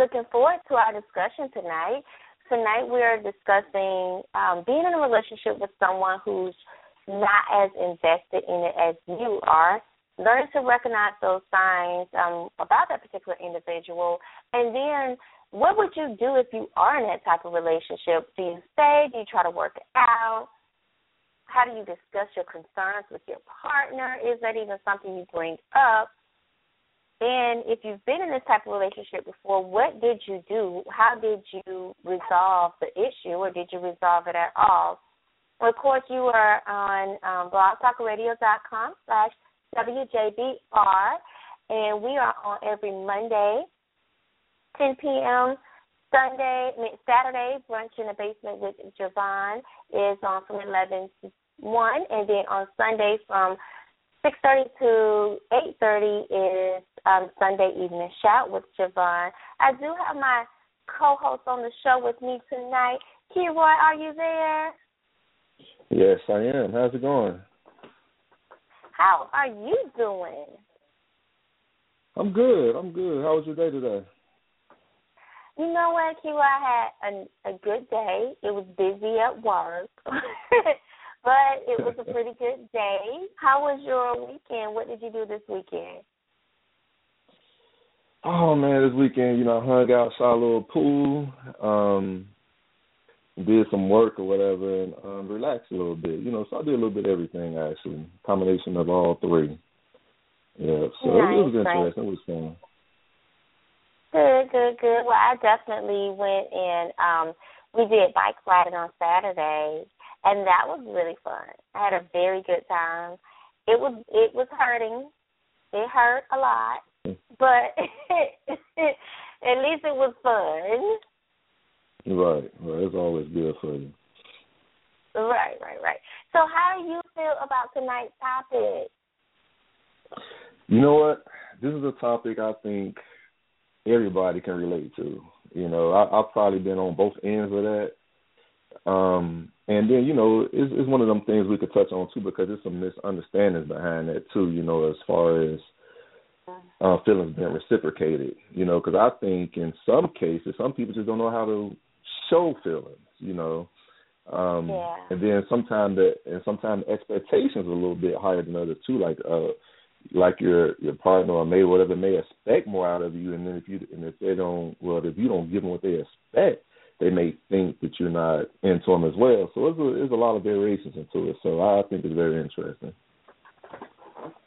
looking forward to our discussion tonight. Tonight we are discussing um, being in a relationship with someone who's not as invested in it as you are. Learn to recognize those signs um, about that particular individual, and then what would you do if you are in that type of relationship? Do you stay? Do you try to work it out? How do you discuss your concerns with your partner? Is that even something you bring up? And if you've been in this type of relationship before, what did you do? How did you resolve the issue, or did you resolve it at all? Of course, you are on um, blogtalkradio.com slash WJBR, and we are on every Monday 10 p.m. Sunday, Saturday, brunch in the basement with Javon is on from 11 to 1, and then on Sunday from 6.30 to 8.30 is um, Sunday evening shout with Javon. I do have my co-host on the show with me tonight. Keroy, are you there? Yes, I am. How's it going? How are you doing? I'm good. I'm good. How was your day today? You know what, Kiwa? I had a, a good day. It was busy at work, but it was a pretty good day. How was your weekend? What did you do this weekend? Oh man, this weekend, you know, I hung out, saw a little pool, um, did some work or whatever, and um, relaxed a little bit. You know, so I did a little bit of everything actually, combination of all three. Yeah, so nice, it was interesting. Nice. It was fun. Good, good, good. Well, I definitely went and um we did bike riding on Saturday, and that was really fun. I had a very good time. It was it was hurting. It hurt a lot, but at least it was fun. Right, right. It's always good for you. Right, right, right. So, how do you feel about tonight's topic? You know what? This is a topic I think everybody can relate to. You know, I, I've probably been on both ends of that. Um, and then you know, it's, it's one of them things we could touch on too because there's some misunderstandings behind that too. You know, as far as uh, feelings being reciprocated. You know, because I think in some cases, some people just don't know how to show feelings. You know. Um Yeah. and then sometimes the and sometimes expectations are a little bit higher than others too, like uh like your your partner or mate whatever may expect more out of you and then if you and if they don't well if you don't give them what they expect they may think that you're not into them as well so there's a, there's a lot of variations into it so I think it's very interesting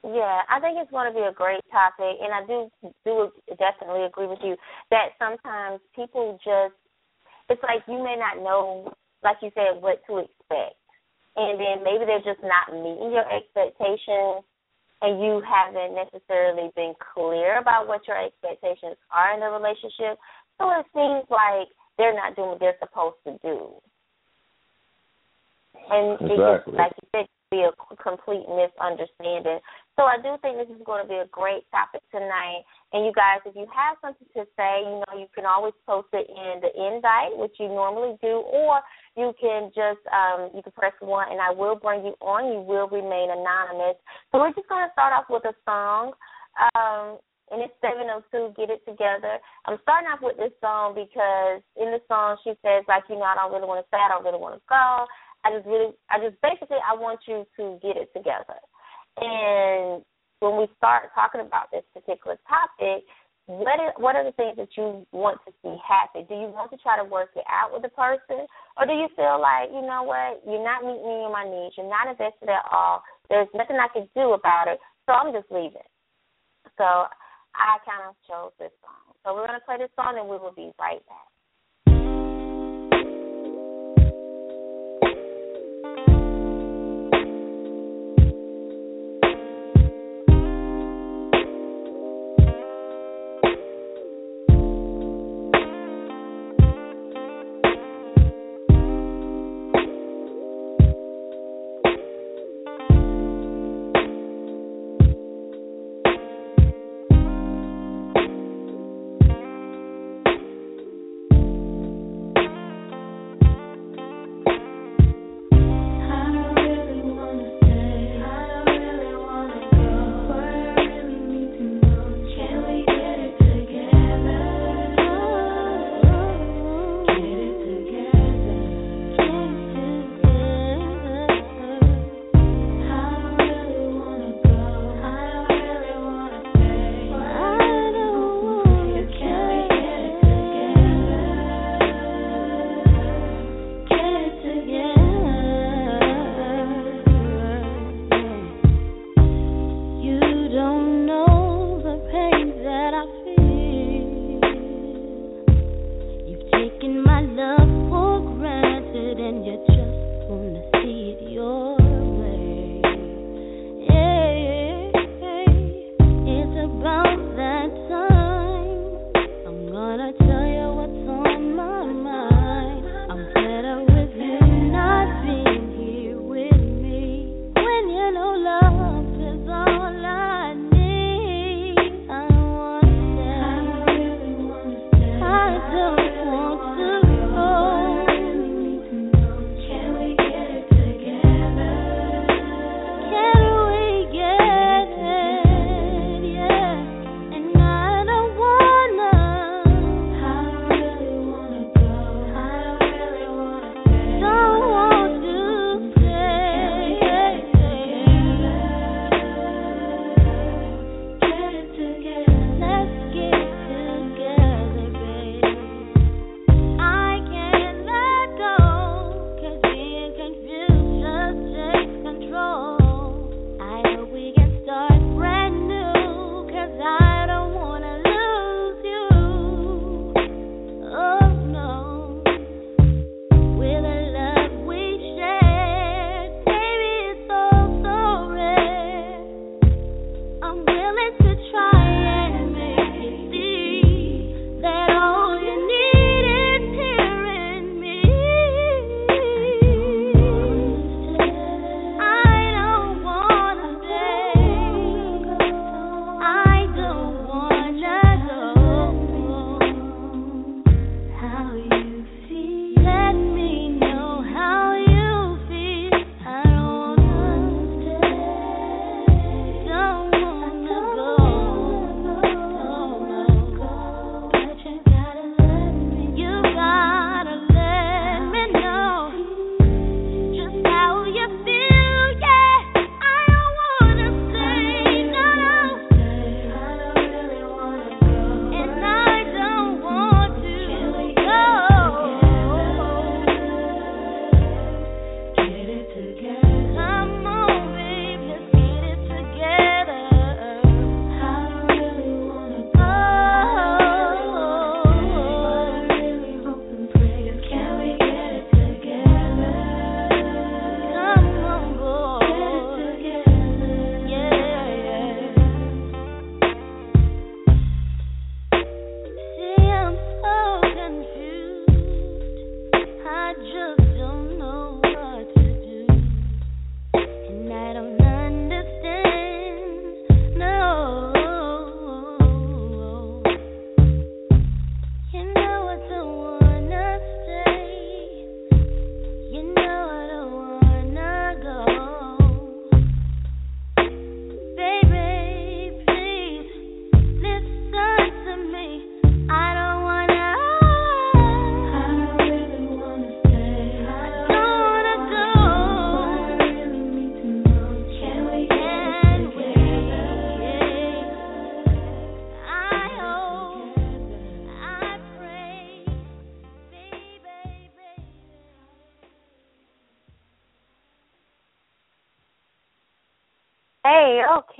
Yeah, I think it's going to be a great topic, and I do do definitely agree with you that sometimes people just it's like you may not know, like you said, what to expect, and then maybe they're just not meeting your expectations, and you haven't necessarily been clear about what your expectations are in the relationship, so it seems like they're not doing what they're supposed to do, and it just, like you said, be a complete misunderstanding. So I do think this is going to be a great topic tonight. And you guys, if you have something to say, you know, you can always post it in the invite, which you normally do, or you can just um, you can press one, and I will bring you on. You will remain anonymous. So we're just going to start off with a song. Um, and it's 702, Get It Together. I'm starting off with this song because in the song she says, like, you know, I don't really want to stay, I don't really want to go. I just really, I just basically, I want you to get it together. And when we start talking about this particular topic, what is, what are the things that you want to see happen? Do you want to try to work it out with the person, or do you feel like you know what, you're not meeting me in my needs, you're not invested at all, there's nothing I can do about it, so I'm just leaving. So I kind of chose this song. So we're gonna play this song, and we will be right back.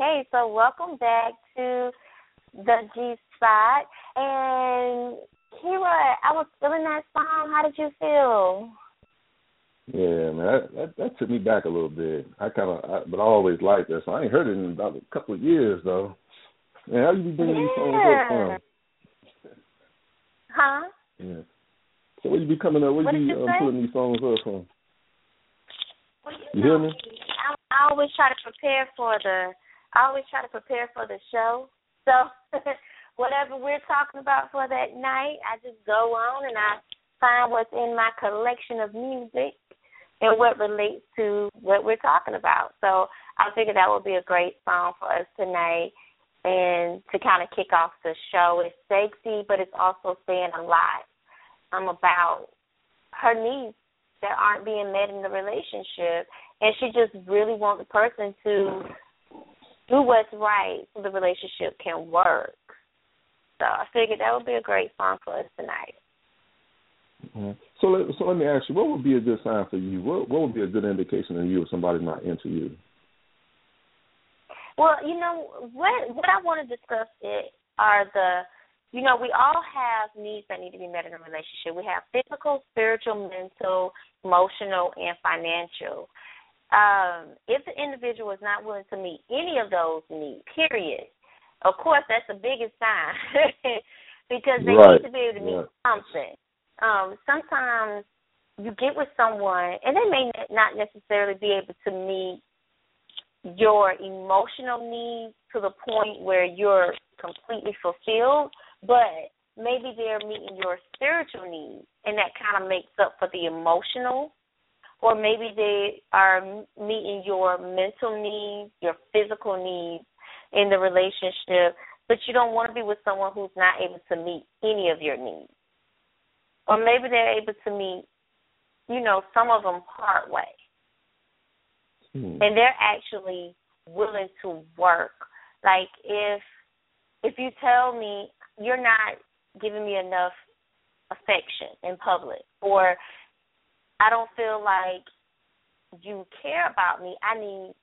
Okay, so welcome back to the G Spot. And Kira, I was feeling that song. How did you feel? Yeah, man, that, that that took me back a little bit. I kind of, but I always liked that song. I ain't heard it in about a couple of years though. Man, how you be bringing yeah. these songs up from? Huh? Yeah. So where you be coming up? Where what you be you um, putting these songs up from? Well, you, you hear me? I, I always try to prepare for the. I always try to prepare for the show. So whatever we're talking about for that night, I just go on and I find what's in my collection of music and what relates to what we're talking about. So I figured that would be a great song for us tonight and to kind of kick off the show. It's sexy, but it's also saying a lot um, about her needs that aren't being met in the relationship, and she just really wants the person to do what's right so the relationship can work. So I figured that would be a great song for us tonight. Mm-hmm. So let so let me ask you, what would be a good sign for you? What what would be a good indication in you if somebody's not into you? Well, you know what what I want to discuss it are the you know, we all have needs that need to be met in a relationship. We have physical, spiritual, mental, emotional, and financial. Um, if the individual is not willing to meet any of those needs, period, of course that's the biggest sign because they right. need to be able to meet right. something um, sometimes you get with someone and they may not necessarily be able to meet your emotional needs to the point where you're completely fulfilled, but maybe they're meeting your spiritual needs and that kind of makes up for the emotional. Or maybe they are meeting your mental needs, your physical needs in the relationship, but you don't want to be with someone who's not able to meet any of your needs or maybe they're able to meet, you know, some of them part way, hmm. and they're actually willing to work. Like if if you tell me you're not giving me enough affection in public, or I don't feel like you care about me, I need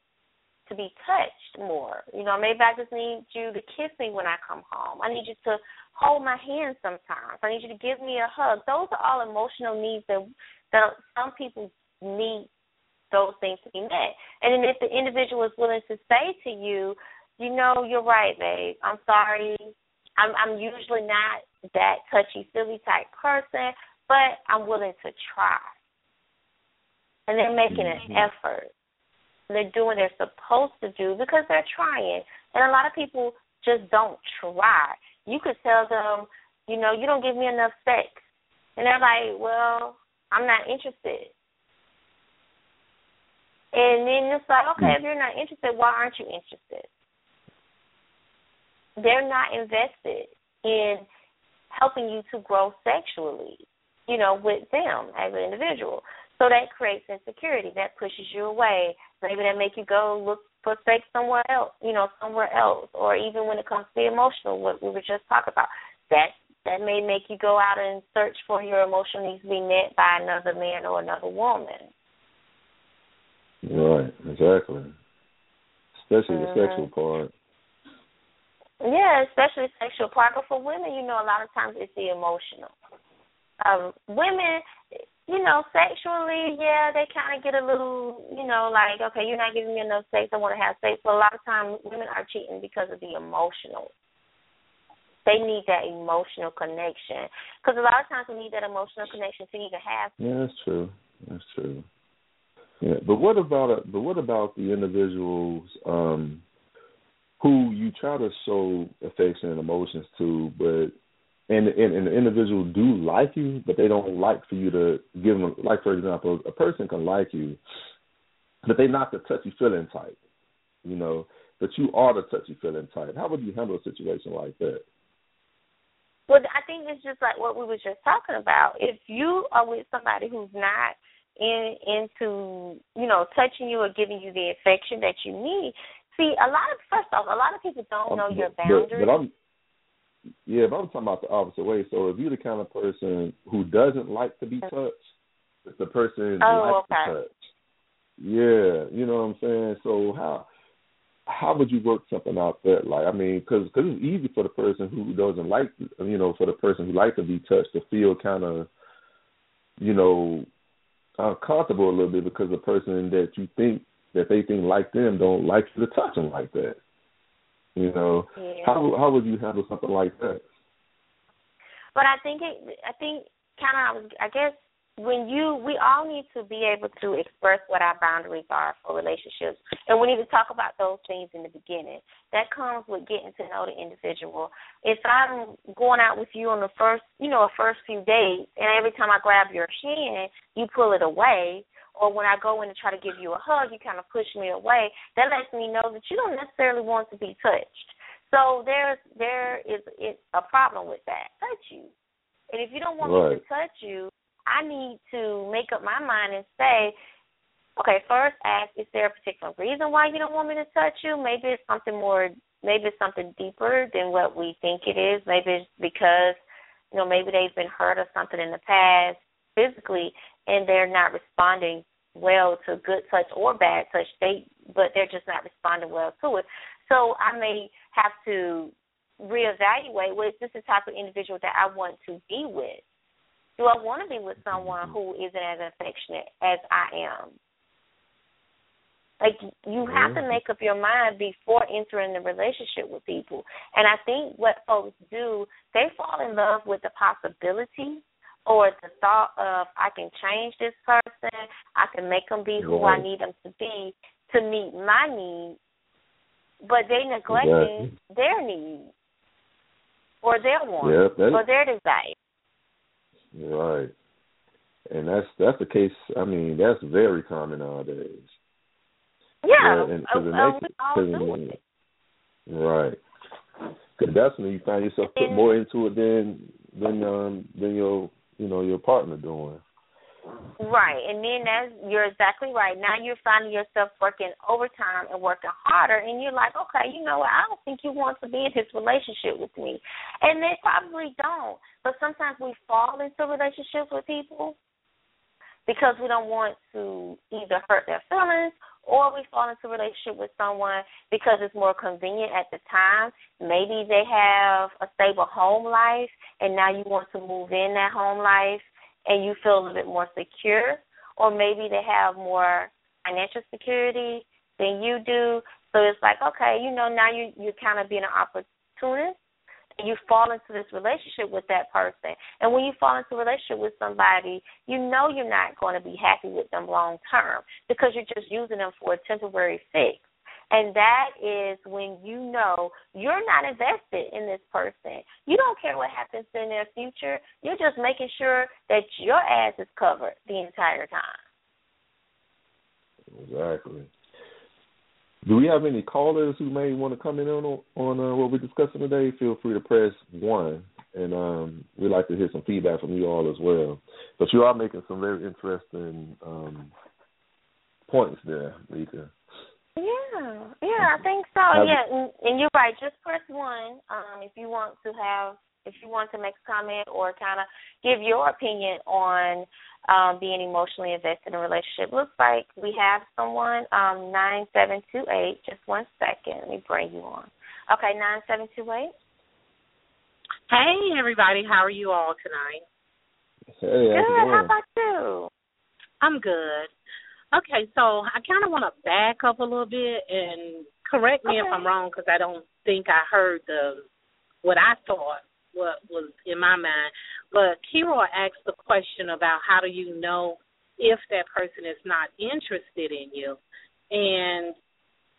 to be touched more. You know, maybe I just need you to kiss me when I come home. I need you to hold my hand sometimes. I need you to give me a hug. Those are all emotional needs that that some people need those things to be met. And then if the individual is willing to say to you, you know, you're right, babe. I'm sorry. I'm I'm usually not that touchy feely type person, but I'm willing to try. And they're making mm-hmm. an effort they're doing what they're supposed to do because they're trying. And a lot of people just don't try. You could tell them, you know, you don't give me enough sex. And they're like, well, I'm not interested. And then it's like, okay, if you're not interested, why aren't you interested? They're not invested in helping you to grow sexually, you know, with them as an individual. So that creates insecurity. That pushes you away. Maybe that make you go look for sex somewhere else, you know, somewhere else. Or even when it comes to the emotional, what we were just talking about, that that may make you go out and search for your emotional needs to be met by another man or another woman. Right, exactly. Especially mm-hmm. the sexual part. Yeah, especially the sexual part. But for women, you know, a lot of times it's the emotional. Um, women, you know, sexually, yeah, they kind of get a little, you know, like, okay, you're not giving me enough sex. I want to have sex. But a lot of times, women are cheating because of the emotional. They need that emotional connection because a lot of times we need that emotional connection to even have. Yeah, that's true. That's true. Yeah, but what about? But what about the individuals um, who you try to show affection and emotions to, but and, and and the individual do like you, but they don't like for you to give them. Like for example, a person can like you, but they not the touchy feeling type, you know. But you are the touchy feeling type. How would you handle a situation like that? Well, I think it's just like what we were just talking about. If you are with somebody who's not in into you know touching you or giving you the affection that you need, see a lot of first off, a lot of people don't know um, your boundaries. But, but I'm yeah, but I'm talking about the opposite way. So if you're the kind of person who doesn't like to be touched, it's the person who oh, likes okay. to touch. Yeah, you know what I'm saying. So how how would you work something out there? Like, I mean, because cause it's easy for the person who doesn't like, you know, for the person who likes to be touched to feel kind of, you know, uncomfortable a little bit because the person that you think that they think like them don't like you to touch them like that. You know, yeah. how how would you handle something like that? But I think it, I think kind of, I guess when you we all need to be able to express what our boundaries are for relationships and we need to talk about those things in the beginning that comes with getting to know the individual if i'm going out with you on the first you know a first few days and every time i grab your hand you pull it away or when i go in to try to give you a hug you kind of push me away that lets me know that you don't necessarily want to be touched so there's there is it, a problem with that touch you and if you don't want right. me to touch you I need to make up my mind and say, okay, first ask, is there a particular reason why you don't want me to touch you? Maybe it's something more, maybe it's something deeper than what we think it is. Maybe it's because, you know, maybe they've been hurt or something in the past physically and they're not responding well to good touch or bad touch. They, but they're just not responding well to it. So I may have to reevaluate, well, is this the type of individual that I want to be with? Do I want to be with someone mm-hmm. who isn't as affectionate as I am? Like you have to make up your mind before entering the relationship with people. And I think what folks do, they fall in love with the possibility or the thought of I can change this person, I can make them be who I need them to be to meet my needs, but they neglecting exactly. their needs or their wants yeah, or their desires. Right. And that's that's the case. I mean, that's very common nowadays. Yeah, and, uh, it uh, makes, all do it. Right. Because that's when you find yourself put more into it than than um than your you know your partner doing. Right, and then that's you're exactly right. Now you're finding yourself working overtime and working harder, and you're like, okay, you know what? I don't think you want to be in this relationship with me, and they probably don't. But sometimes we fall into relationships with people because we don't want to either hurt their feelings or we fall into a relationship with someone because it's more convenient at the time. Maybe they have a stable home life and now you want to move in that home life and you feel a little bit more secure, or maybe they have more financial security than you do. So it's like, okay, you know, now you you're kind of being an opportunist and you fall into this relationship with that person. And when you fall into a relationship with somebody, you know you're not going to be happy with them long term because you're just using them for a temporary fix. And that is when you know you're not invested in this person. You don't care what happens in their future. You're just making sure that your ass is covered the entire time. Exactly. Do we have any callers who may want to come in on on uh, what we're discussing today? Feel free to press one, and um, we'd like to hear some feedback from you all as well. But you are making some very interesting um, points there, Lisa. Yeah, yeah, I think so. yeah, and, and you're right. Just press one um, if you want to have, if you want to make a comment or kind of give your opinion on um, being emotionally invested in a relationship. Looks like we have someone um, nine seven two eight. Just one second, let me bring you on. Okay, nine seven two eight. Hey everybody, how are you all tonight? Hey, good. How about you? I'm good. Okay, so I kind of want to back up a little bit and correct me okay. if I'm wrong because I don't think I heard the what I thought what was in my mind. But Kiro asked the question about how do you know if that person is not interested in you, and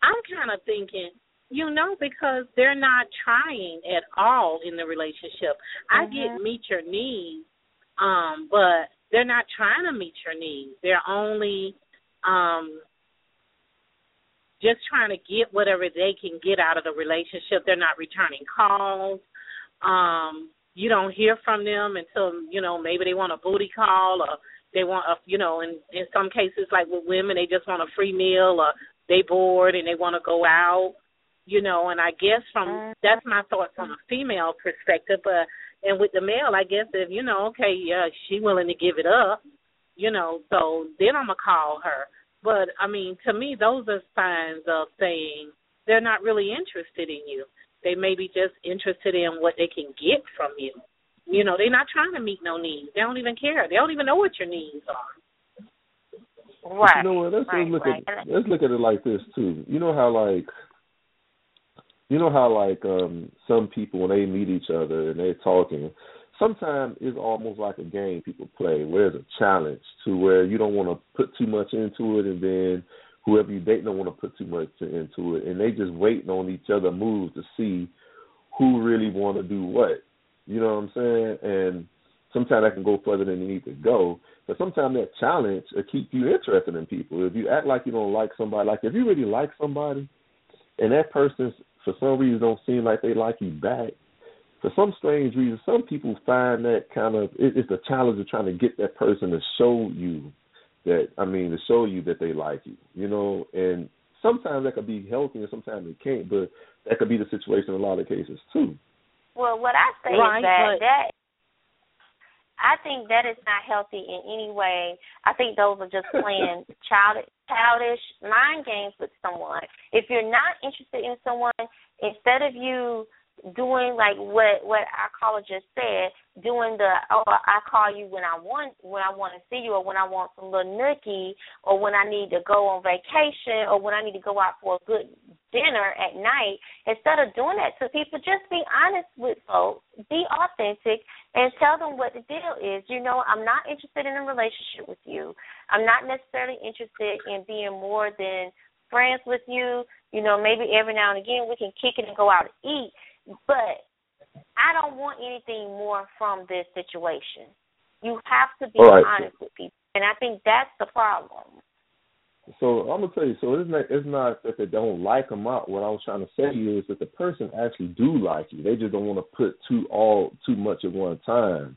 I'm kind of thinking, you know, because they're not trying at all in the relationship. Mm-hmm. I get meet your needs, um, but they're not trying to meet your needs. They're only um just trying to get whatever they can get out of the relationship. They're not returning calls. Um, you don't hear from them until, you know, maybe they want a booty call or they want a you know, in in some cases like with women they just want a free meal or they bored and they want to go out, you know, and I guess from that's my thoughts from a female perspective, but and with the male I guess if, you know, okay, yeah, she willing to give it up, you know, so then I'm gonna call her. But I mean, to me, those are signs of saying, they're not really interested in you. They may be just interested in what they can get from you. You know, they're not trying to meet no needs. They don't even care. They don't even know what your needs are. Right. you know what? Let's, right, let's look right. at let's look at it like this too. You know how like you know how like um some people when they meet each other and they're talking, sometimes it's almost like a game people play where it's a challenge to where you don't want to put too much into it and then whoever you date don't want to put too much into it and they just waiting on each other moves to see who really want to do what. You know what I'm saying? And sometimes that can go further than you need to go. But sometimes that challenge will keep you interested in people. If you act like you don't like somebody, like if you really like somebody, and that person for some reason don't seem like they like you back, for some strange reason, some people find that kind of it, it's a challenge of trying to get that person to show you that I mean to show you that they like you, you know. And sometimes that could be healthy, and sometimes it can't. But that could be the situation in a lot of cases too. Well, what I say Right, is that but- that I think that is not healthy in any way. I think those are just playing childish childish mind games with someone. If you're not interested in someone, instead of you doing like what what our caller just said, doing the oh I call you when I want when I want to see you or when I want some little nookie or when I need to go on vacation or when I need to go out for a good dinner at night. Instead of doing that to people, just be honest with folks, be authentic, and tell them what the deal is. You know, I'm not interested in a relationship with you. I'm not necessarily interested in being more than friends with you. You know, maybe every now and again we can kick it and go out and eat, but I don't want anything more from this situation. You have to be right. honest with people, and I think that's the problem. So I'm gonna tell you. So it's not it's not that they don't like them out. What I was trying to say is that the person actually do like you. They just don't want to put too all too much at one time.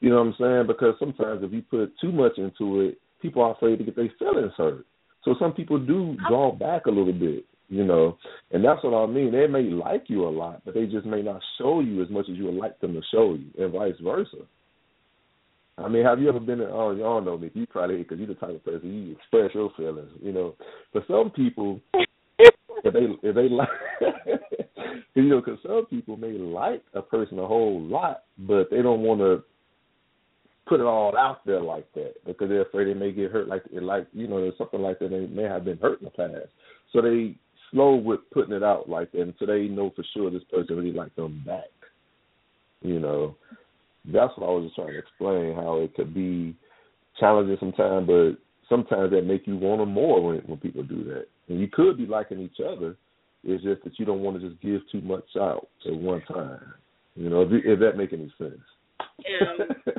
You know what I'm saying? Because sometimes if you put too much into it, people are afraid to get their feelings hurt. So some people do draw back a little bit. You know, and that's what I mean. They may like you a lot, but they just may not show you as much as you would like them to show you, and vice versa. I mean, have you ever been? In, oh, y'all know me. You probably because you're the type of person you express your feelings. You know, for some people, if they if they like, you know, because some people may like a person a whole lot, but they don't want to put it all out there like that because they're afraid they may get hurt. Like like you know, there's something like that. They may have been hurt in the past, so they slow with putting it out like that until they know for sure this person really like them back. You know, that's what I was just trying to explain how it could be challenging sometimes, but sometimes that make you want them more when when people do that. And you could be liking each other. It's just that you don't want to just give too much out at one time. You know, if, if that make any sense. Um,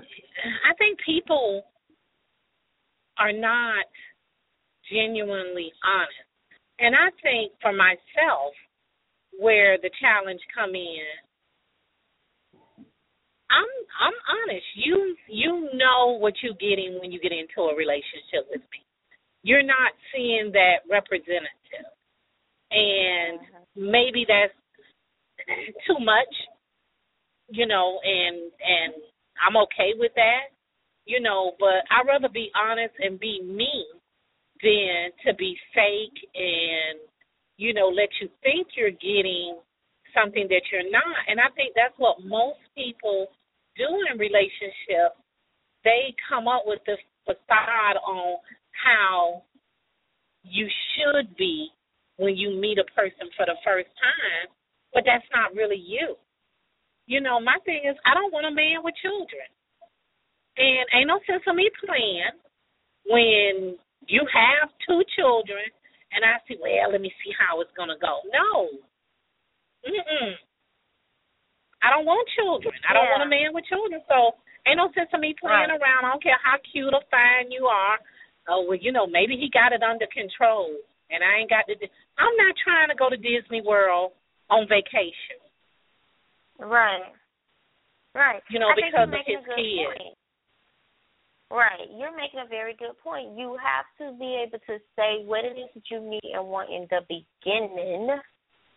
I think people are not genuinely honest. And I think for myself, where the challenge come in, I'm I'm honest. You you know what you're getting when you get into a relationship with me. You're not seeing that representative. And uh-huh. maybe that's too much, you know, and and I'm okay with that, you know, but I'd rather be honest and be me than to be fake and, you know, let you think you're getting something that you're not. And I think that's what most people do in relationships. They come up with this facade on how you should be when you meet a person for the first time, but that's not really you. You know, my thing is I don't want a man with children. And ain't no sense of me playing when you have two children and I say, Well, let me see how it's gonna go. No. Mm-mm. I don't want children. I don't Yeah. want a man with children. So ain't no sense of me playing Right. around. I don't care how cute or fine you are. Oh well, you know, maybe he got it under control and I ain't got to I'm not trying to go to Disney World on vacation. Right. Right. You know, I because of his kids. Point. Right. You're making a very good point. You have to be able to say what it is that you need and want in the beginning.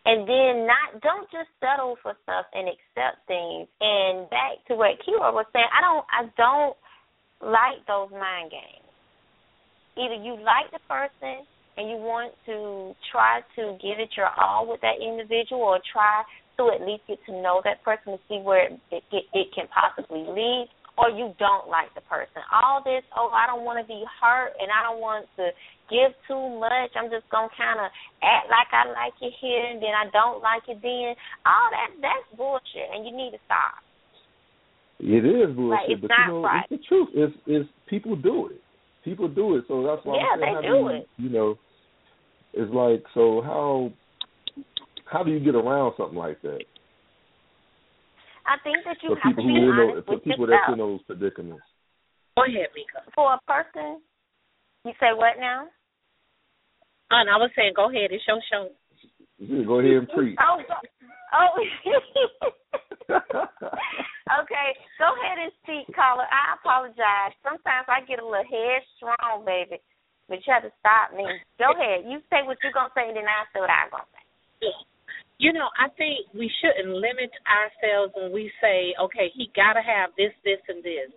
And then not don't just settle for stuff and accept things. And back to what Kira was saying, I don't I don't like those mind games. Either you like the person and you want to try to give it your all with that individual or try to at least get to know that person to see where it, it, it can possibly lead, or you don't like the person. All this, oh, I don't want to be hurt and I don't want to give too much. I'm just gonna kind of act like I like it here and then I don't like it then. All that that's bullshit, and you need to stop. It is bullshit, like, but you know, right. it's the truth. It's, it's people do it. People do it, so that's why yeah, I'm saying, they do you, it. You know, it's like so how how do you get around something like that? I think that you for have to people be who honest know, for with people yourself. that's in those predicaments. Go ahead, Meka. For a person, you say what now? Oh, and I was saying, go ahead. It's your show. Yeah, go ahead and preach. Oh, go, oh. okay, go ahead and speak, caller. I apologize. Sometimes I get a little headstrong, baby, but you have to stop me. Go ahead. You say what you're gonna say, and then I say what I'm gonna say. You know, I think we shouldn't limit ourselves when we say, okay, he got to have this, this, and this.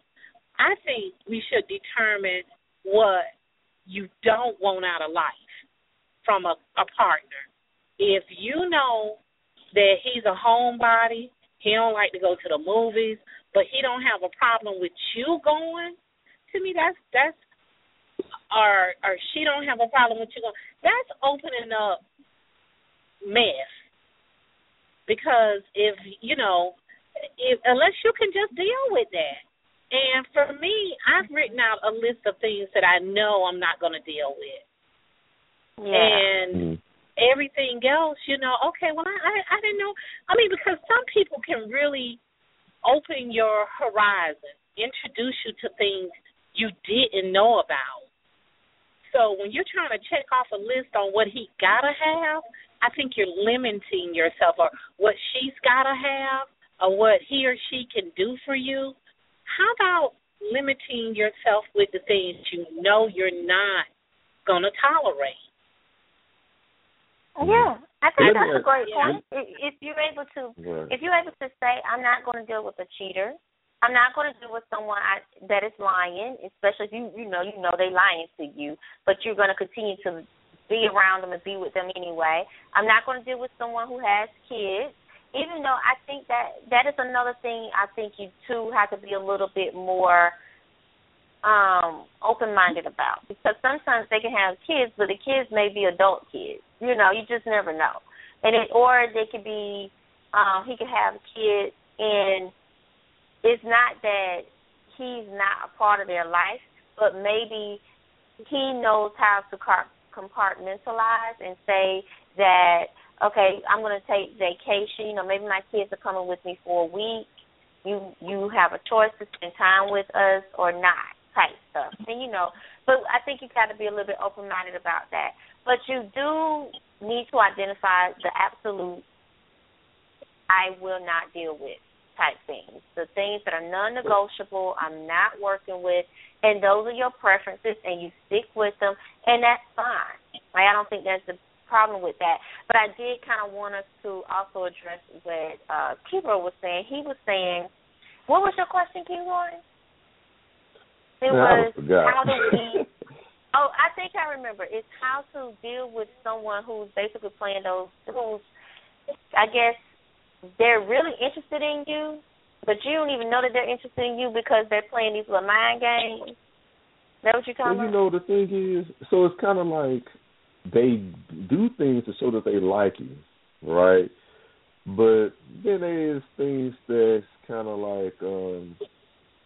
I think we should determine what you don't want out of life from a, a partner. If you know that he's a homebody, he don't like to go to the movies, but he don't have a problem with you going, to me that's that's or or she don't have a problem with you going. That's opening up mess because if you know if unless you can just deal with that and for me i've written out a list of things that i know i'm not going to deal with Yeah. and Mm. everything else you know okay well I, I i didn't know i mean because some people can really open your horizon introduce you to things you didn't know about so when you're trying to check off a list on what he gotta have I think you're limiting yourself or what she's got to have or what he or she can do for you. How about limiting yourself with the things you know you're not going to tolerate? Yeah, I think Let me that's a great point. If if you're able to, Right. if you're able to say, I'm not going to deal with a cheater. I'm not going to deal with someone I, that is lying, especially if you you know you know they lying to you, but you're going to continue to be around them and be with them anyway. I'm not going to deal with someone who has kids, even though I think that that is another thing. I think you too have to be a little bit more um open minded about because sometimes they can have kids but the kids may be adult kids you know you just never know and it or they could be um he could have kids and it's not that he's not a part of their life but maybe he knows how to compartmentalize and say that okay i'm going to take vacation you know maybe my kids are coming with me for a week you you have a choice to spend time with us or not type stuff. And you know, but I think you got to be a little bit open minded about that. But you do need to identify the absolute I will not deal with type things. The things that are non negotiable, I'm not working with and those are your preferences and you stick with them and that's fine. Like I don't think that's the problem with that. But I did kind of want us to also address what uh Kiro was saying. He was saying what was your question, Kiro? It I was how do we Oh, I think I remember. It's how to deal with someone who's basically playing those who's I guess they're really interested in you, but you don't even know that they're interested in you because they're playing these little mind games. Is that what you're talking Well, you know the thing is, so it's kind of like they do things to show that they like you, right? But then there's things that's kind of like um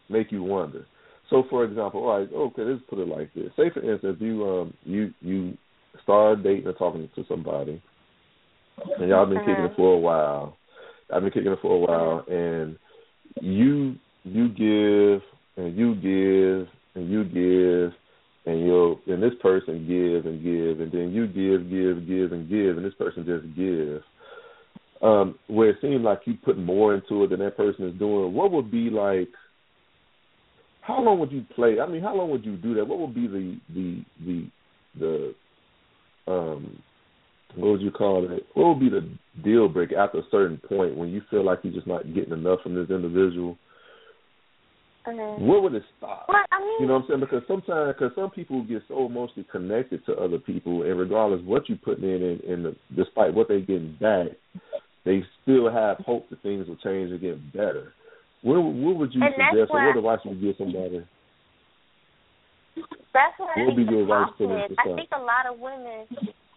make you wonder. So, for example, all right, okay, let's put it like this. Say, for instance, you um you you start dating or talking to somebody, and y'all been kicking it for a while. I've been kicking it for a while, and you you give and you give and you give and you and this person give and give and then you give give give and give and this person just gives um where it seems like you put more into it than that person is doing what would be like how long would you play? I mean how long would you do that? What would be the the the the um what would you call it what would be the deal breaker after a certain point when you feel like you're just not getting enough from this individual Mm-hmm. Where would it stop? Well, I mean, You know what I'm saying? Because sometimes, because some people get so emotionally connected to other people, and regardless what you put in, and, and the, despite what they're getting back, they still have hope that things will change and get better. What, what would you suggest, or what advice would you give somebody? That's what I What would be your advice to problem them is. to I think a lot of women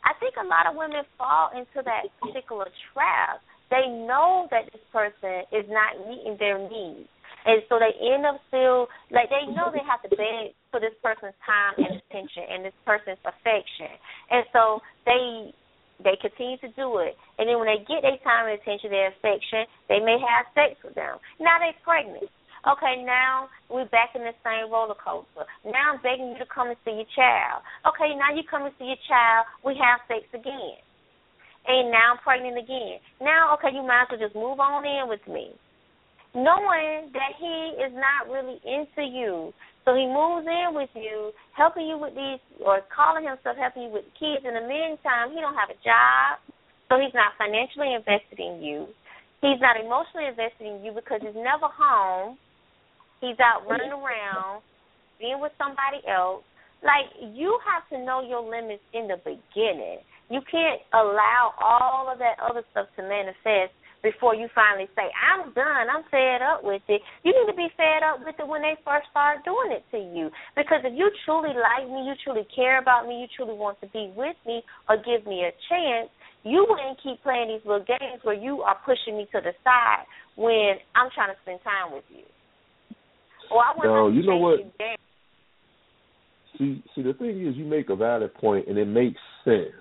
I think a lot of women fall into that particular trap. They know that this person is not meeting their needs. And so they end up still like they know they have to beg for this person's time and attention and this person's affection. And so they they continue to do it. And then when they get their time and attention, their affection, they may have sex with them. Now they're pregnant. Okay, now we're back in the same roller coaster. Now I'm begging you to come and see your child. Okay, now you come and see your child. We have sex again. And now I'm pregnant again. Now, okay, you might as well just move on in with me. Knowing that he is not really into you. So he moves in with you, helping you with these, or calling himself helping you with the kids. In the meantime, he don't have a job, so he's not financially invested in you. He's not emotionally invested in you because he's never home. He's out running around, being with somebody else. Like you have to know your limits in the beginning. You can't allow all of that other stuff to manifest before you finally say, I'm done, I'm fed up with it. You need to be fed up with it when they first start doing it to you. Because if you truly like me, you truly care about me, you truly want to be with me or give me a chance, you wouldn't keep playing these little games where you are pushing me to the side when I'm trying to spend time with you. Or I want No, you know what? See, see, the thing is, you make a valid point, and it makes sense,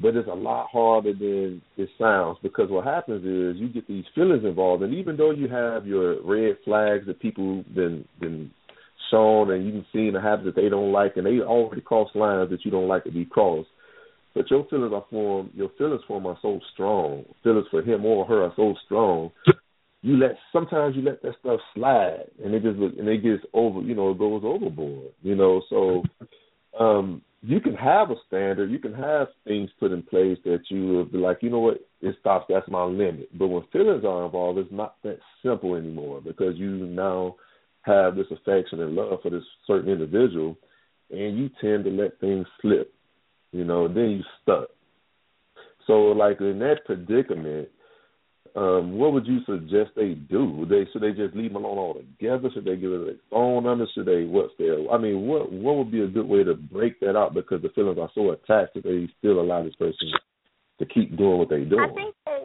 but it's a lot harder than it sounds because what happens is you get these feelings involved, and even though you have your red flags that people been been shown, and you can see the habits that they don't like, and they already cross lines that you don't like to be crossed. But your feelings are formed. Your feelings for him are so strong. Feelings for him or her are so strong. You let sometimes you let that stuff slide, and it just and it gets over. You know, it goes overboard. You know, so um you can have a standard. You can have things put in place that you will be like, you know what, it stops. That's my limit. But when feelings are involved, it's not that simple anymore because you now have this affection and love for this certain individual, and you tend to let things slip you know, then you stuck. So like in that predicament, um, what would you suggest they do? They should they just leave them alone altogether? Should they give it a phone number? Should they what's their I mean, what what would be a good way to break that out because the feelings are so attached that they still allow this person to keep doing what they're doing? I think that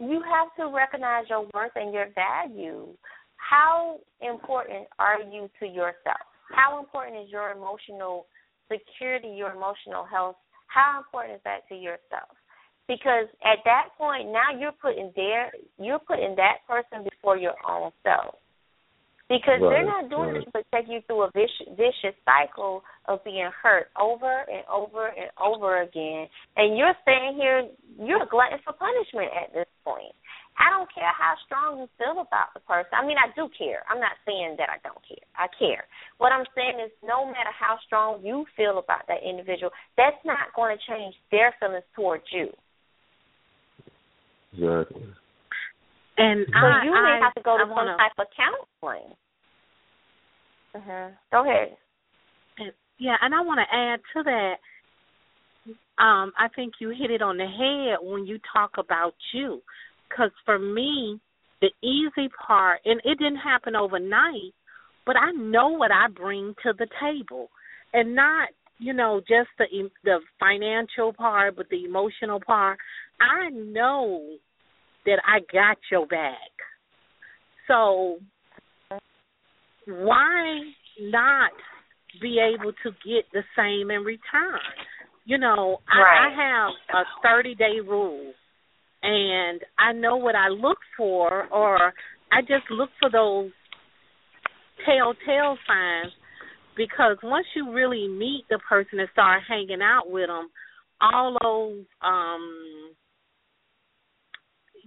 you have to recognize your worth and your value. How important are you to yourself? How important is your emotional security, your emotional health? How important is that to yourself? Because at that point, now you're putting their you're putting that person before your own self. Because Right, they're not doing right. this but take you through a vicious, vicious cycle of being hurt over and over and over again. And you're saying here, you're a glutton for punishment at this point. I don't care how strong you feel about the person. I mean, I do care. I'm not saying that I don't care. I care. What I'm saying is, no matter how strong you feel about that individual, that's not going to change their feelings towards you. Exactly. And So I, you may I, have to go to I some wanna, type of counseling. Mhm. Go ahead. Yeah, and I want to add to that. Um, I think you hit it on the head when you talk about you, because for me, the easy part, and it didn't happen overnight, but I know what I bring to the table, and not you know just the the financial part, but the emotional part. I know that I got your back. So why not be able to get the same in return? You know, I, I have a 30 day rule, and I know what I look for, or I just look for those telltale signs because once you really meet the person and start hanging out with them, all those um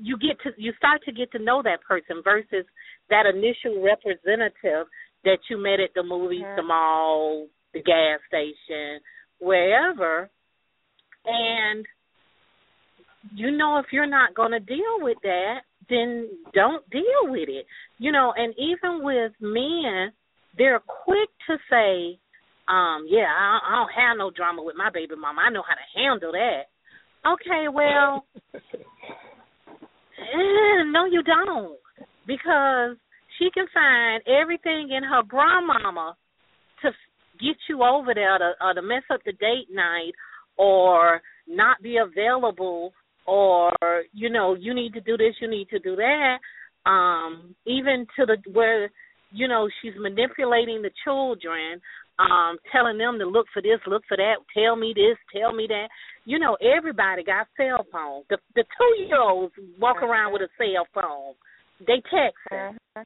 you get to you start to get to know that person versus that initial representative that you met at the movies, Mhm. the mall, the gas station, wherever, and you know if you're not going to deal with that, then don't deal with it. You know, and even with men, they're quick to say, um, yeah, I, I don't have no drama with my baby mama. I know how to handle that. Okay, well, no, you don't, because she can find everything in her bra mama to get you over there to, or to mess up the date night or not be available or you know you need to do this you need to do that. Um even to the where you know she's manipulating the children um telling them to look for this look for that tell me this tell me that you know everybody got cell phones the the two year olds walk around with a cell phone they text Mm-hmm.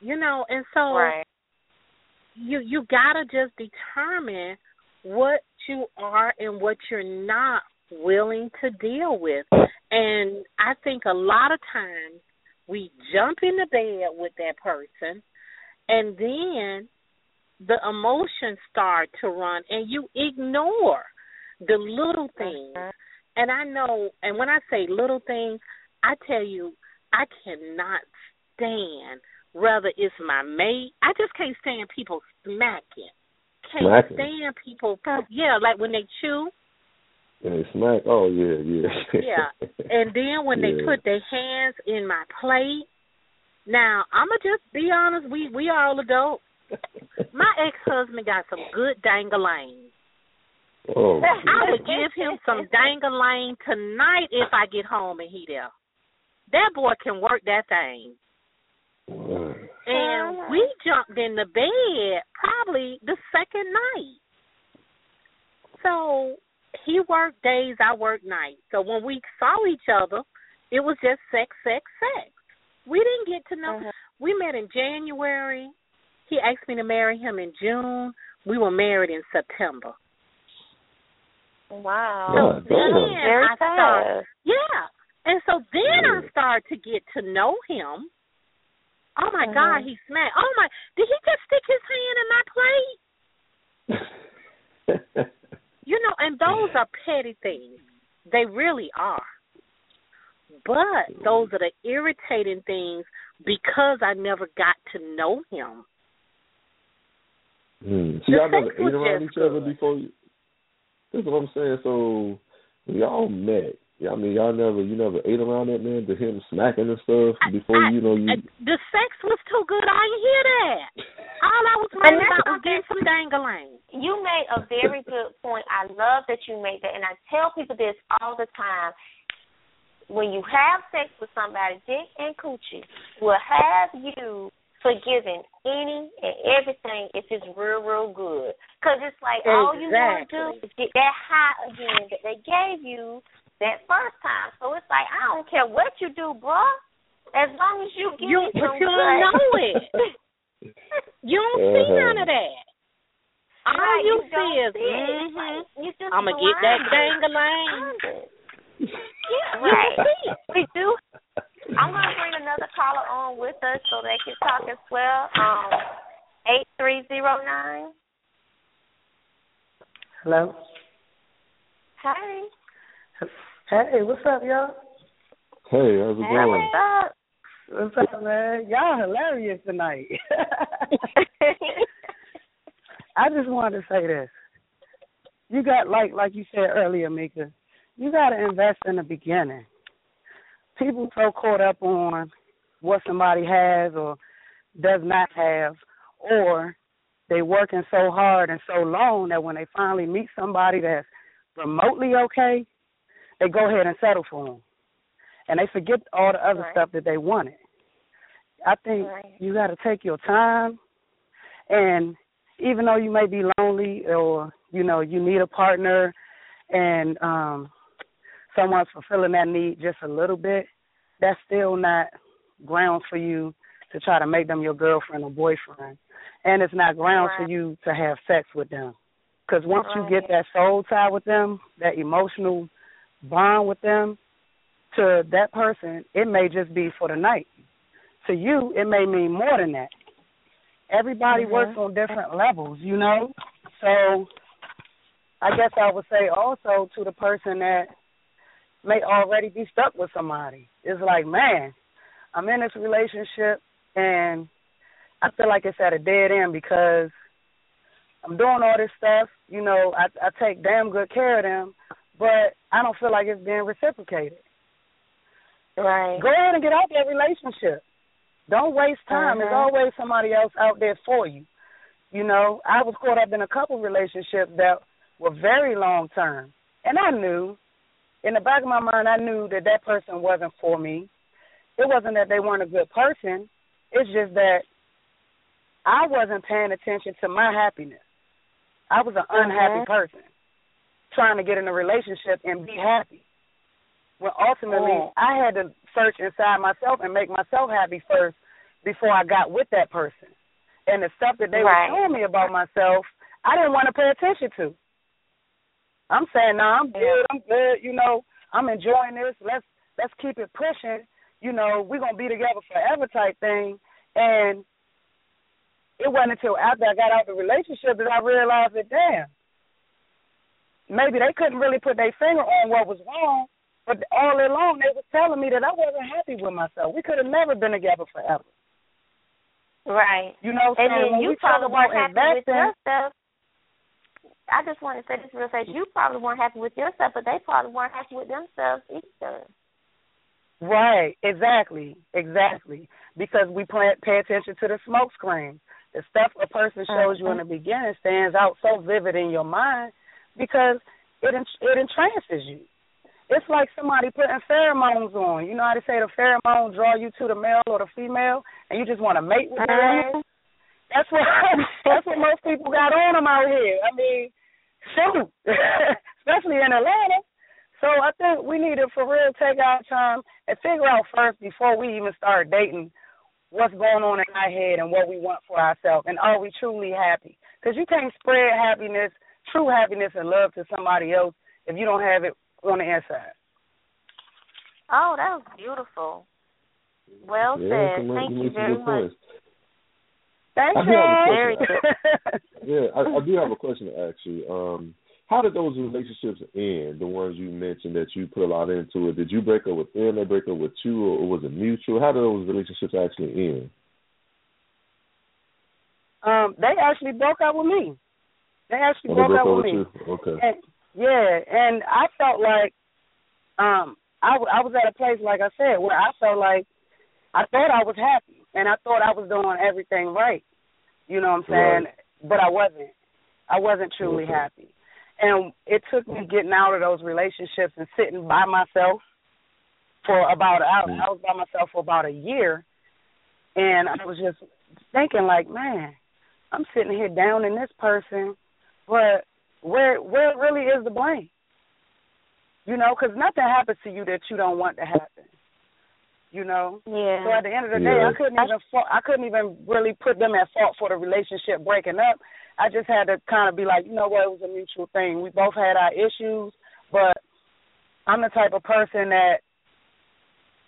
you know and so Right. you you gotta just determine what you are and what you're not willing to deal with. And I think a lot of times we jump into bed with that person and then the emotions start to run and you ignore the little things. And I know and when I say little things, I tell you I cannot stand whether it's my mate. I just can't stand people smacking. Can't Smacking? stand people yeah, like when they chew And they smack. Oh yeah, yeah. Yeah. and then when they put their hands in my plate, now I'ma just be honest, we we all adults. My ex husband got some good dangling. oh, I would give him some dangling tonight if I get home and he there. That boy can work that thing. wow. And we jumped in the bed probably the second night. So he worked days, I worked nights. So when we saw each other, it was just sex, sex, sex. We didn't get to know. Mhm. We met in January. He asked me to marry him in June. We were married in September. Wow. God So then. Very I started, yeah. And so then I started to get to know him. Oh my Mhm. God, he smacked. Oh my, did he just stick his hand in my plate? You know, and those are petty things. They really are. But those are the irritating things because I never got to know him. So The y'all never ate around just each other before you That's what I'm saying. So when y'all met, yeah, I mean y'all never you never ate around that man to him smacking and stuff before I- you know you Uh, The sex was too good. I didn't hear that. All I was And worried about was getting some dangling. You made a very good point. I love that you made that, and I tell people this all the time. When you have sex with somebody, Dick and Coochie will have you forgiving any and everything if it's real, real good. Because it's like all you want to do is get that high again that they gave you that first time. So it's like I don't care what you do, bruh. As long as you give You- me some you don't know it. You don't see Uh-huh. none of that. All Right, you, don't see is, see mhm. like, you just I'm gonna get that. Blinded. Yeah, right. see. We do. I'm gonna bring another caller on with us so they can talk as well. Um, eight three zero nine. Hello. Hey. Hey, what's up, y'all? Hey, how's it Hey, going? what's up? What's up, man? Y'all hilarious tonight. I just wanted to say this. You got like like you said earlier, Meka. You got to invest in the beginning. People so caught up on what somebody has or does not have, or they working so hard and so long that when they finally meet somebody that's remotely okay, they go ahead and settle for them, and they forget all the other Right. stuff that they wanted. I think Right. you got to take your time, and even though you may be lonely or you know you need a partner, and um someone's fulfilling that need just a little bit, that's still not grounds for you to try to make them your girlfriend or boyfriend, and it's not grounds Right. for you to have sex with them. Because once you get that soul tie with them, that emotional bond with them, to that person, it may just be for the night. To you, it may mean more than that. Everybody Mhm. works on different levels, you know? So I guess I would say also to the person that may already be stuck with somebody. It's like, man, I'm in this relationship and I feel like it's at a dead end because I'm doing all this stuff. You know, I, I take damn good care of them, but I don't feel like it's being reciprocated. Right. Go ahead and get out that relationship. Don't waste time. There's Uh-huh. always somebody else out there for you. You know, I was caught up in a couple relationships that were very long term, and I knew, in the back of my mind, I knew that that person wasn't for me. It wasn't that they weren't a good person. It's just that I wasn't paying attention to my happiness. I was an unhappy Mhm. person trying to get in a relationship and be happy. When ultimately Mm. I had to search inside myself and make myself happy first before I got with that person. And the stuff that they Right. were telling me about myself, I didn't want to pay attention to. I'm saying, no, nah, I'm good, I'm good, you know, I'm enjoying this. Let's let's keep it pushing. You know, we're gonna be together forever type thing. And it wasn't until after I got out of the relationship that I realized that damn, maybe they couldn't really put their finger on what was wrong, but all along they was telling me that I wasn't happy with myself. We could have never been together forever. Right. You know, so And then when you talk about happy with yourself. I just want to say this real fast. You probably weren't happy with yourself, but they probably weren't happy with themselves either. Right, exactly, exactly. Because we pay, pay attention to the smoke screen. The stuff a person shows you in mm-hmm. the beginning stands out so vivid in your mind because it it entrances you. It's like somebody putting pheromones on. You know how they say the pheromones draw you to the male or the female, and you just want to mate with their ass. That's what that's what most people got on them out here. I mean, shoot, especially in Atlanta. So I think we need to for real take our time and figure out first before we even start dating what's going on in our head and what we want for ourselves and are we truly happy? Because you can't spread happiness, true happiness and love to somebody else if you don't have it on the inside. Oh, that was beautiful. Well Yeah, said. Thank you you make some very much. points. Thank I do have a you. Very question. Yeah, I, I do have a question to ask you. Um, how did those relationships end? The ones you mentioned that you put a lot into it. Did you break up with them? They break up with you, or was it mutual? How did those relationships actually end? Um, they actually broke up with me. They actually Oh, they broke broke up up with with me. you. Okay. And, yeah, and I felt like um I, w- I was at a place like I said where I felt like I thought I was happy and I thought I was doing everything right. You know what I'm saying? Right. But I wasn't. I wasn't truly Okay. happy. And it took me getting out of those relationships and sitting by myself for about I, Mm. I was by myself for about a year and I was just thinking like, man, I'm sitting here down in this person, but where where really is the blame? You know, because nothing happens to you that you don't want to happen. You know. Yeah. So at the end of the day, Yeah. I couldn't even fa- I couldn't even really put them at fault for the relationship breaking up. I just had to kind of be like, you know what, it was a mutual thing. We both had our issues, but I'm the type of person that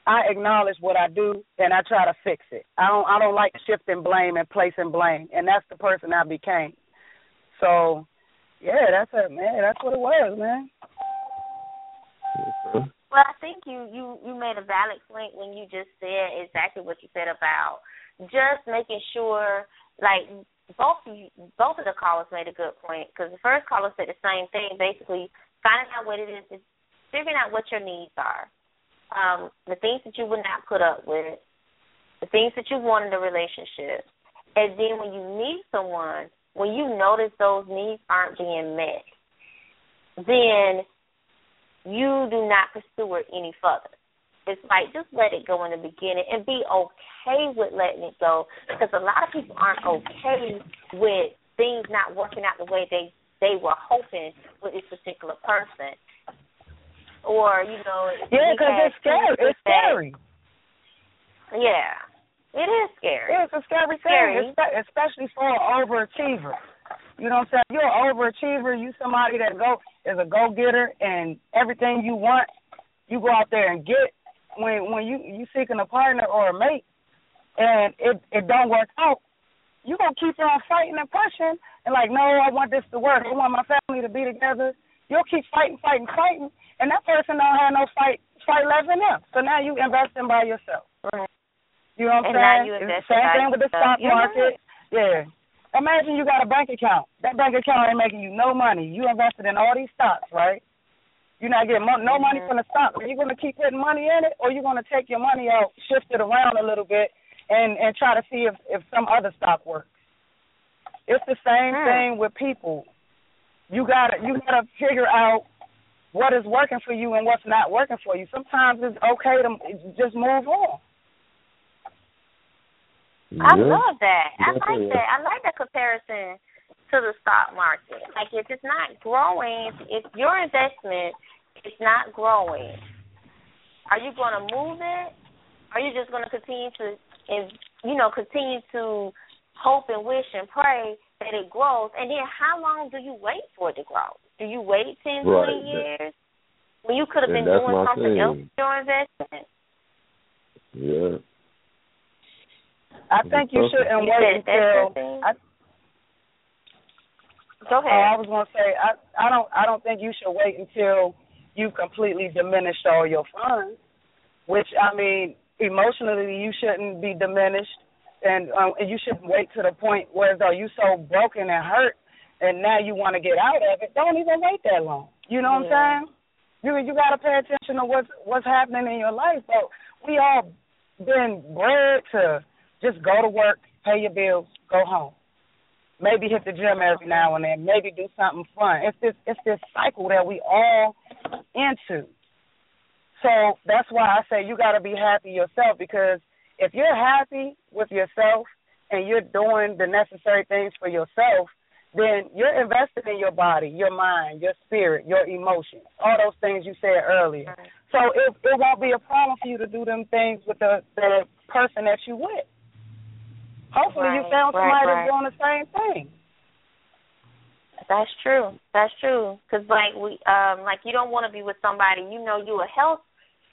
I acknowledge what I do and I try to fix it. I don't I don't like shifting blame and placing blame, and that's the person I became. So, yeah, that's it, man. That's what it was, man. Okay. Well, I think you you you made a valid point when you just said exactly what you said about just making sure, like both both of the callers made a good point because the first caller said the same thing, basically finding out what it is, is figuring out what your needs are, um, the things that you would not put up with, the things that you want in a relationship, and then when you meet someone, when you notice those needs aren't being met, then you do not pursue it any further. It's like just let it go in the beginning and be okay with letting it go because a lot of people aren't okay with things not working out the way they they were hoping with this particular person. Or you know, Yeah, because it's scary. It's scary. Yeah, it is scary. Yeah, it's a scary Scary. thing, espe- especially for an overachiever. You know what I'm saying? You're an overachiever. You somebody that go is a go getter, and everything you want, you go out there and get. When when you you seeking a partner or a mate, and it it don't work out, you gonna keep on fighting and pushing, and like, no, I want this to work. I want my family to be together. You'll keep fighting, fighting, fighting, and that person don't have no fight fight left in them. So now you investing by yourself. Right. You know what I'm saying? It's the same thing with the stock market. Yeah. Imagine you got a bank account. That bank account ain't making you no money. You invested in all these stocks, right? You're not getting mo- no money from the stock. Are you going to keep putting money in it, or you going to take your money out, shift it around a little bit, and and try to see if if some other stock works? It's the same hmm. thing with people. You gotta you gotta figure out what is working for you and what's not working for you. Sometimes it's okay to just move on. I love that. I like that. I like that comparison to the stock market. Like if it's not growing, if your investment is not growing, are you going to move it? Are you just going to continue to, you know, continue to hope and wish and pray that it grows? And then how long do you wait for it to grow? Do you wait ten, right. twenty years when you could have been doing something thing. else with your investment? Yeah. I think you shouldn't wait until. I, Go ahead. Uh, I was going to say I I don't I don't think you should wait until you completely diminished all your funds. Which I mean, emotionally you shouldn't be diminished, and um, and you shouldn't wait to the point where though you so broken and hurt, and now you want to get out of it. Don't even wait that long. You know what yeah. I'm saying? You you got to pay attention to what's what's happening in your life. But we all been bred to just go to work, pay your bills, go home. Maybe hit the gym every now and then. Maybe do something fun. It's this it's this cycle that we all into. So that's why I say you got to be happy yourself because if you're happy with yourself and you're doing the necessary things for yourself, then you're invested in your body, your mind, your spirit, your emotions, all those things you said earlier. So it it won't be a problem for you to do them things with the the person that you with. Hopefully, right, you found somebody right, right. that's doing the same thing. That's true. That's true. Cause like we, um, like you don't want to be with somebody you know you a health,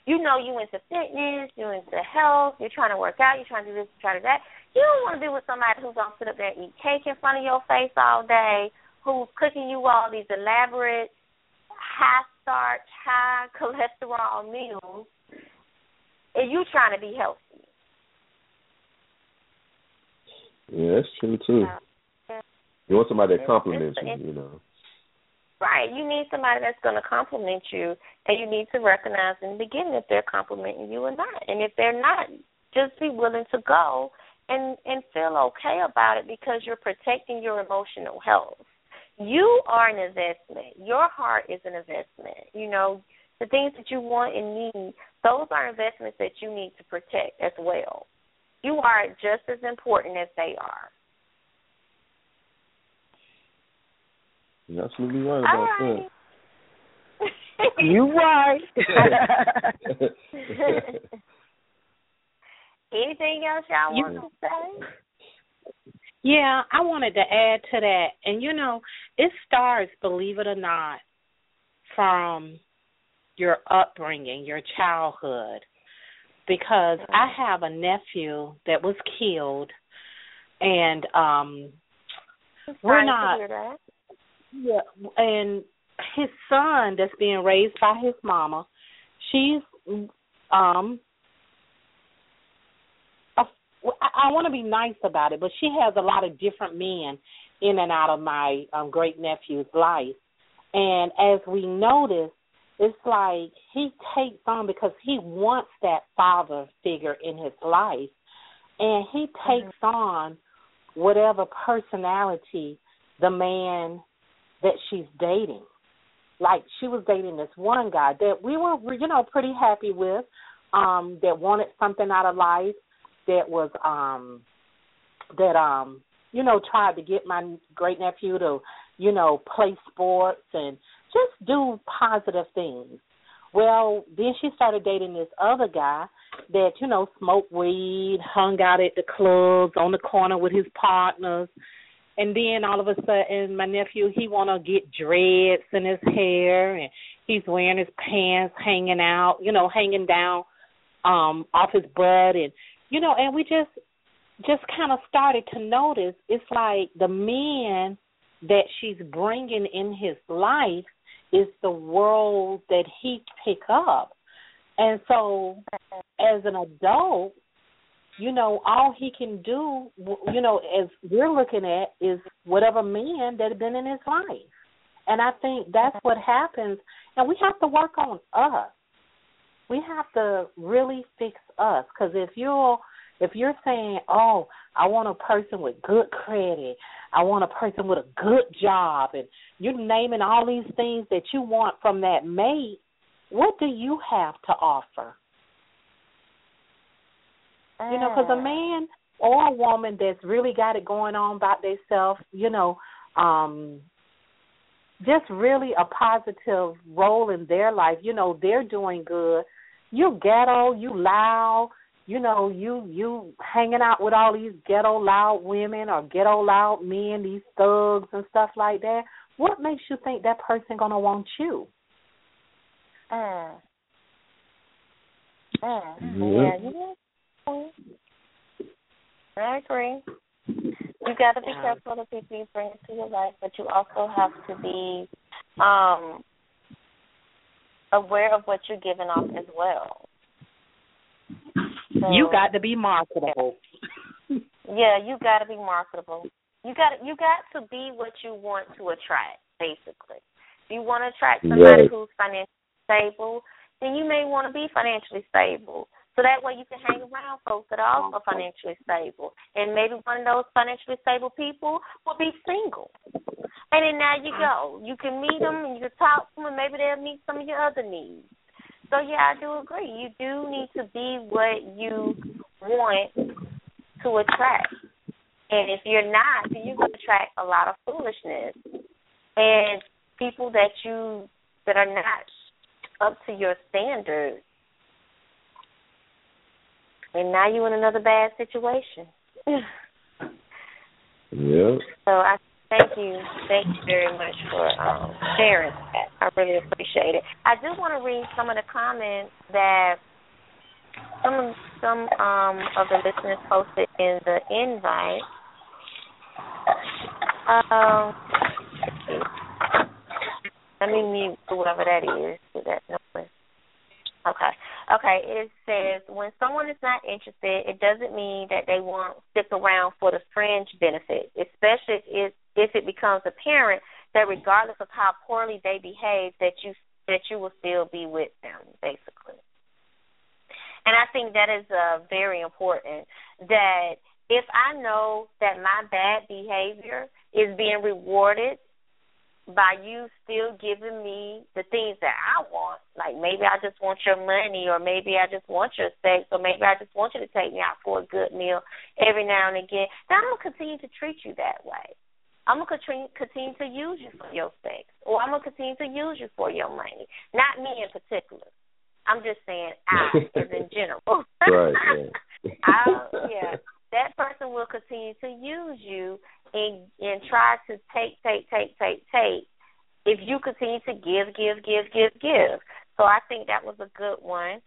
you know you into fitness, you into health, you're trying to work out, you're trying to do this, you're trying to do that. You don't want to be with somebody who's gonna sit up there and eat cake in front of your face all day, who's cooking you all these elaborate, high starch, high cholesterol meals, and you trying to be healthy. Yeah, that's true too. You want somebody that compliments you, you know. Right. You need somebody that's going to compliment you, and you need to recognize in the beginning if they're complimenting you or not. And if they're not, just be willing to go and and feel okay about it because you're protecting your emotional health. You are an investment. Your heart is an investment. You know, the things that you want and need, those are investments that you need to protect as well. You are just as important as they are. You're absolutely right about right. that. you right. Anything else y'all want to say? Yeah, I wanted to add to that. And you know, it starts, believe it or not, from your upbringing, your childhood because I have a nephew that was killed, and um, we're not. Yeah, and his son that's being raised by his mama, she's um. A, I, I want to be nice about it, but she has a lot of different men in and out of my um, great nephew's life, and as we notice, it's like he takes on because he wants that father figure in his life and he takes mm-hmm. on whatever personality the man that she's dating like she was dating this one guy that we were you know pretty happy with um that wanted something out of life that was um that um you know tried to get my great nephew to you know play sports and just do positive things. Well, then she started dating this other guy that, you know, smoked weed, hung out at the clubs on the corner with his partners. And then all of a sudden my nephew he wanna get dreads in his hair and he's wearing his pants hanging out, you know, hanging down um off his butt and you know, and we just just kind of started to notice it's like the men that she's bringing in his life is the world that he pick up. And so as an adult, you know, all he can do, you know, as we're looking at, is whatever man that has been in his life. And I think that's what happens. And we have to work on us. We have to really fix us. Because if you're if you're saying, "Oh, I want a person with good credit, I want a person with a good job," and you're naming all these things that you want from that mate, what do you have to offer? You know, because a man or a woman that's really got it going on about themselves, you know, um, just really a positive role in their life. You know, they're doing good. You ghetto, you loud, you know, you you hanging out with all these ghetto loud women or ghetto loud men, these thugs and stuff like that. What makes you think that person gonna want you? Mm. Mm. Yeah, I agree. You got to be careful of the people you bring into your life, but you also have to be um aware of what you're giving off as well. So, you got to be marketable. yeah, you got to be marketable. You got you got to be what you want to attract. Basically, if you want to attract somebody right. who's financially stable, then you may want to be financially stable. So that way you can hang around folks that are also financially stable. And maybe one of those financially stable people will be single. And then now you go. You can meet them and you can talk to them and maybe they'll meet some of your other needs. So yeah, I do agree. You do need to be what you want to attract. And if you're not, then you're going to attract a lot of foolishness and people that you that are not up to your standards and now you're in another bad situation. yeah. So I thank you, thank you very much for um, sharing that. I really appreciate it. I do want to read some of the comments that some some um, of the listeners posted in the invite. Um, let me mute whoever that is. That noise. Okay. Okay. It says when someone is not interested, it doesn't mean that they won't stick around for the fringe benefits, especially if if it becomes apparent that regardless of how poorly they behave, that you that you will still be with them, basically. And I think that is uh, very important. That if I know that my bad behavior is being rewarded by you still giving me the things that I want. Like maybe I just want your money, or maybe I just want your sex, or maybe I just want you to take me out for a good meal every now and again. Then I'm gonna continue to treat you that way. I'm gonna continue to use you for your sex, or I'm gonna continue to use you for your money. Not me in particular. I'm just saying I, as in general. right. right. I, yeah, that person will continue to use you and and try to take, take, take, take, take. If you continue to give, give, give, give, give. So I think that was a good one.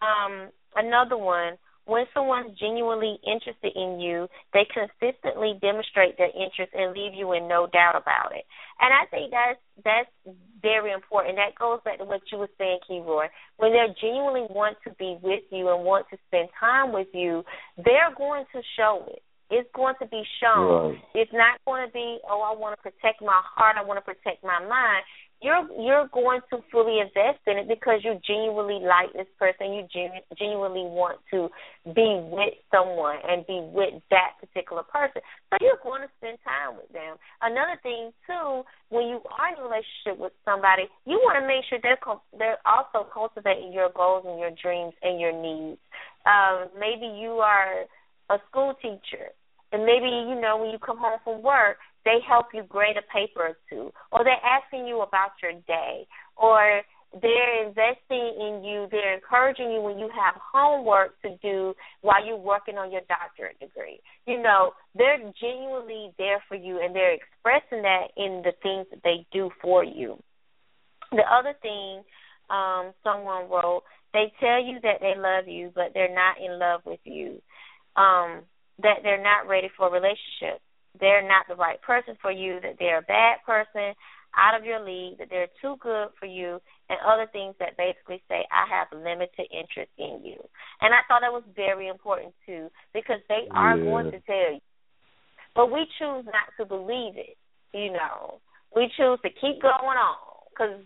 Um, another one, when someone's genuinely interested in you, they consistently demonstrate their interest and leave you in no doubt about it. And I think that's that's very important. That goes back to what you were saying, Keroy. When they genuinely want to be with you and want to spend time with you, they're going to show it. It's going to be shown. Right. It's not going to be, oh, I want to protect my heart, I want to protect my mind. You're you're going to fully invest in it because you genuinely like this person. You genu- genuinely want to be with someone and be with that particular person. So you're going to spend time with them. Another thing too, when you are in a relationship with somebody, you want to make sure they're com- they're also cultivating your goals and your dreams and your needs. Um, maybe you are a school teacher, and maybe you know when you come home from work, they help you grade a paper or two, or they're asking you about your day, or they're investing in you, they're encouraging you when you have homework to do while you're working on your doctorate degree. You know, they're genuinely there for you and they're expressing that in the things that they do for you. The other thing um someone wrote, they tell you that they love you, but they're not in love with you um, that they're not ready for a relationship. They're not the right person for you, that they're a bad person. out of your league, that they're too good for you, and other things that basically say, I have limited interest in you. And I thought that was very important too, because they are Yeah. going to tell you. But we choose not to believe it, you know. We choose to keep going on because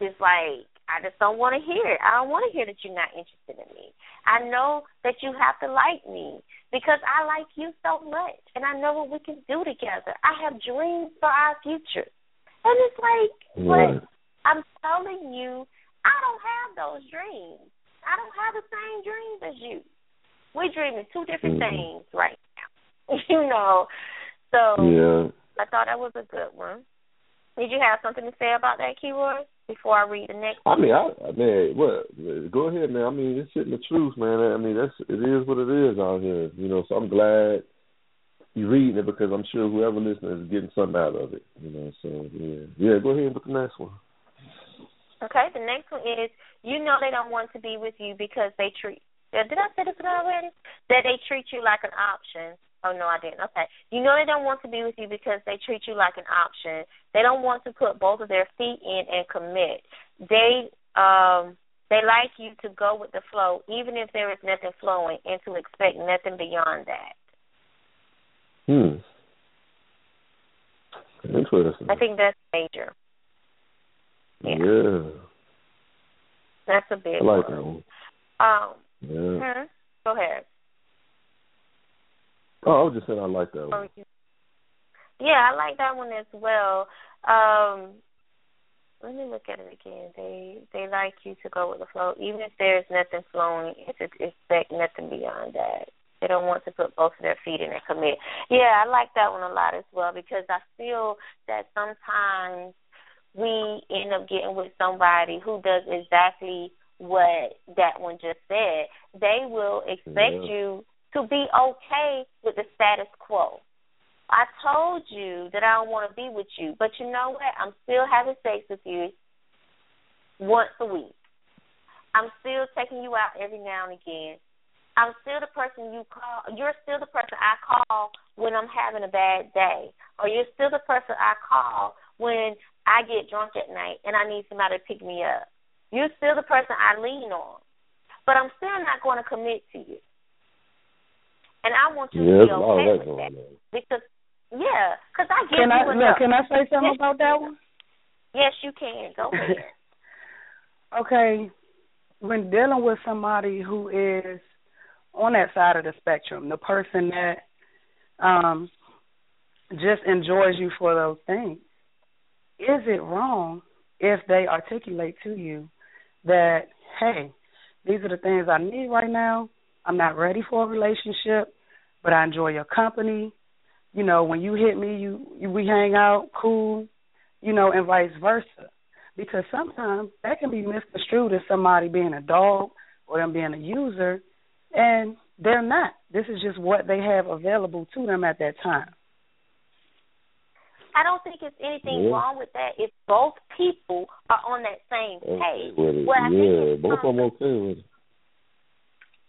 it's like, I just don't want to hear it. I don't want to hear that you're not interested in me. I know that you have to like me because I like you so much, and I know what we can do together. I have dreams for our future, and it's like, Right. but I'm telling you, I don't have those dreams. I don't have the same dreams as you. We're dreaming two different Mhm. things right now, you know. So Yeah. I thought that was a good one. Did you have something to say about that Keroy before I read the next I mean, I, I mean, what? Go ahead, man. I mean, it's hitting the truth, man. I mean, that's it is what it is out here, you know. So I'm glad you're reading it because I'm sure whoever listening is getting something out of it, you know. So yeah, yeah. Go ahead with the next one. Okay, the next one is you know they don't want to be with you because they treat. Did I say this already? That they treat you like an option. Oh no, I didn't. Okay, you know they don't want to be with you because they treat you like an option. They don't want to put both of their feet in and commit. They um they like you to go with the flow, even if there is nothing flowing, and to expect nothing beyond that. Hmm. Interesting. I think that's major. Yeah. Yeah. That's a big I like one. that one. Um, Yeah. hmm, go ahead. Oh, I was just saying I like that one. Yeah, I like that one as well. Um, let me look at it again. They they like you to go with the flow, even if there's nothing flowing. It's expect nothing beyond that. They don't want to put both of their feet in and commit. Yeah, I like that one a lot as well because I feel that sometimes we end up getting with somebody who does exactly what that one just said. They will expect Yeah. you to be okay with the status quo. I told you that I don't want to be with you, but you know what? I'm still having sex with you once a week. I'm still taking you out every now and again. I'm still the person you call. You're still the person I call when I'm having a bad day, or you're still the person I call when I get drunk at night and I need somebody to pick me up. You're still the person I lean on, but I'm still not going to commit to you. And I want you Yeah, to there's be a lot of okay that with going that on. because yeah, because I give Can you I enough. look, can I say something Yes, about that one? Yes, you can. Go ahead. okay, when dealing with somebody who is on that side of the spectrum, the person that um just enjoys you for those things, is it wrong if they articulate to you that, hey, these are the things I need right now. I'm not ready for a relationship, but I enjoy your company. You know, when you hit me, you, you we hang out, cool, you know, and vice versa because sometimes that can be misconstrued as somebody being a dog or them being a user, and they're not. This is just what they have available to them at that time. I don't think it's anything Yeah. wrong with that if both people are on that same page. with it. What I Yeah, is both of some- them okay with it.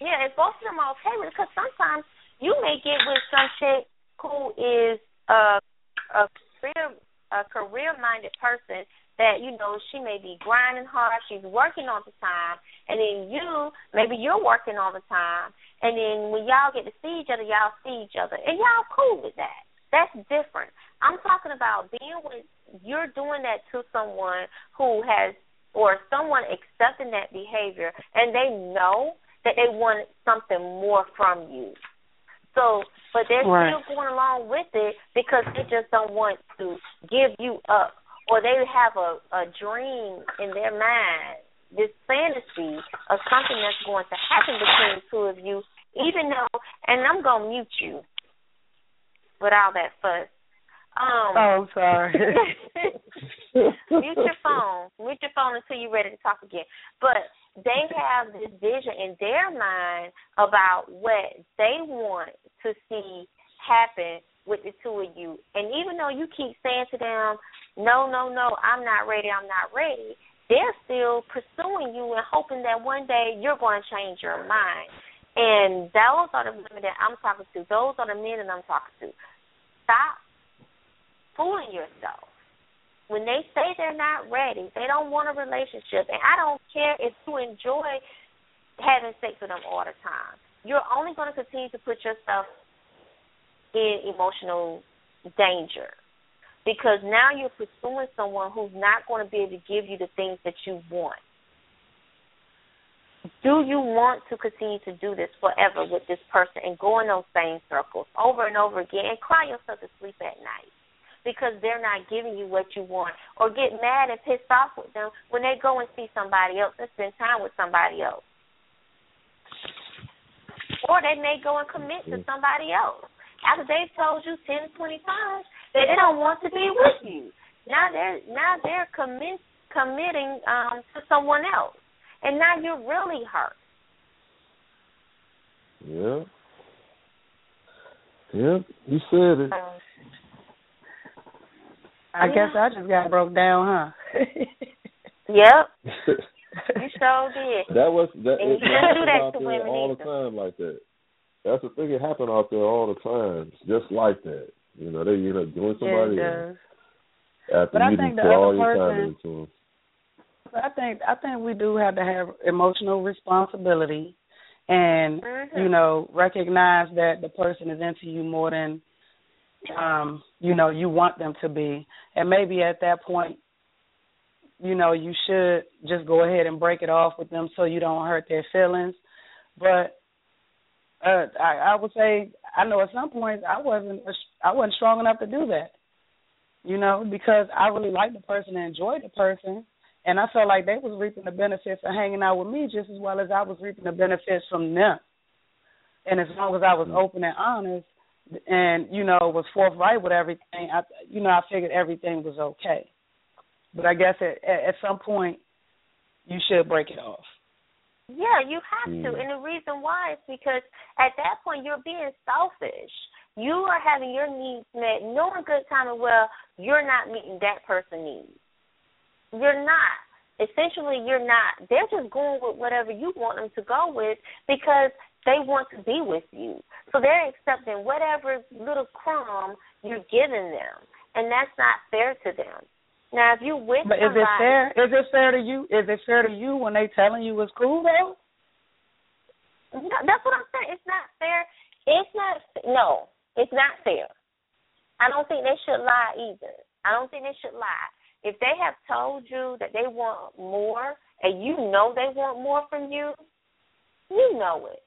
Yeah, if both of them are okay with it, because sometimes you may get with some chick who is a a career a career minded person that you know she may be grinding hard, she's working all the time, and then you maybe you're working all the time, and then when y'all get to see each other, y'all see each other, and y'all cool with that. That's different. I'm talking about being with you're doing that to someone who has or someone accepting that behavior and they know that they want something more from you. So, but they're Right. still going along with it because they just don't want to give you up, or they have a a dream in their mind, this fantasy of something that's going to happen between the two of you. Even though, and I'm gonna mute you with all that fuss. Um, Oh, sorry. mute your phone. Mute your phone until you're ready to talk again. But they have this vision in their mind about what they want to see happen with the two of you. And even though you keep saying to them, no, no, no, I'm not ready, I'm not ready, they're still pursuing you and hoping that one day you're going to change your mind. And those are the women that I'm talking to. Those are the men that I'm talking to. Stop fooling yourself when they say they're not ready, they don't want a relationship, and I don't care if you enjoy having sex with them all the time. You're only going to continue to put yourself in emotional danger because now you're pursuing someone who's not going to be able to give you the things that you want. Do you want to continue to do this forever with this person and go in those same circles over and over again and cry yourself to sleep at night? Because they're not giving you what you want, or get mad and pissed off with them when they go and see somebody else and spend time with somebody else. Or they may go and commit to somebody else after they've told you ten, twenty times that they don't want to be with you. Now they're now they're commit, committing um, to someone else, and now you're really hurt. Yeah. Yeah, you said it. Um, I guess I just got broke down, huh? yep. you sure did. That was that. And It, you it do that out to there women all either. the time like that. That's the thing. It happen out there all the time, just like that. You know, they end up doing somebody it else after But I think the all other your time person- into them. But I think I think we do have to have emotional responsibility and Mhm. you know recognize that the person is into you more than um you know you want them to be. And maybe at that point you know you should just go ahead and break it off with them so you don't hurt their feelings. But uh I I would say I know at some points I wasn't I wasn't strong enough to do that you know because I really liked the person and enjoyed the person. And I felt like they was reaping the benefits of hanging out with me just as well as I was reaping the benefits from them. And as long as I was open and honest, and you know was forthright with everything, I you know I figured everything was okay. But I guess at at some point you should break it off. Yeah, you have to. And the reason why is because at that point you're being selfish. You are having your needs met, knowing good time and well you're not meeting that person's needs. You're not. Essentially, you're not. They're just going with whatever you want them to go with because they want to be with you. So they're accepting whatever little crumb you're giving them, and that's not fair to them. Now, if you with But is it fair? Is it fair to you? Is it fair to you when they telling you it's cool though? No, that's what I'm saying. It's not fair. It's not. No, it's not fair. I don't think they should lie either. I don't think they should lie. If they have told you that they want more, and you know they want more from you, you know it.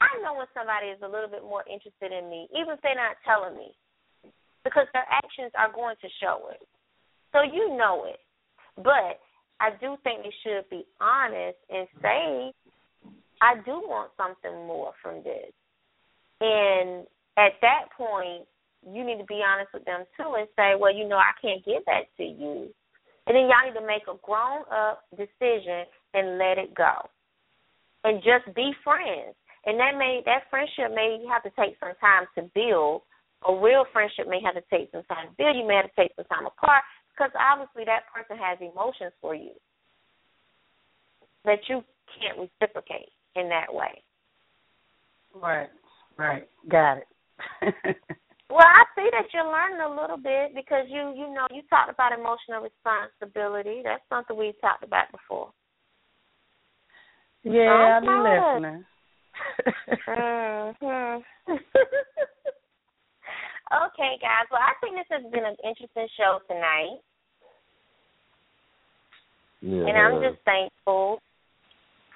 I know when somebody is a little bit more interested in me, even if they're not telling me, because their actions are going to show it. So you know it. But I do think they should be honest and say, I do want something more from this. And at that point, you need to be honest with them too and say, well, you know, I can't give that to you. And then y'all need to make a grown up decision and let it go. And just be friends. And that may that friendship may have to take some time to build. A real friendship may have to take some time to build. You may have to take some time apart because obviously that person has emotions for you that you can't reciprocate in that way. Right. Right. Got it. Well, I see that you're learning a little bit because you you know you talked about emotional responsibility. That's something we talked about before. yeah, I'll be listening. okay, guys. Well, I think this has been an interesting show tonight, Yeah. and I'm just thankful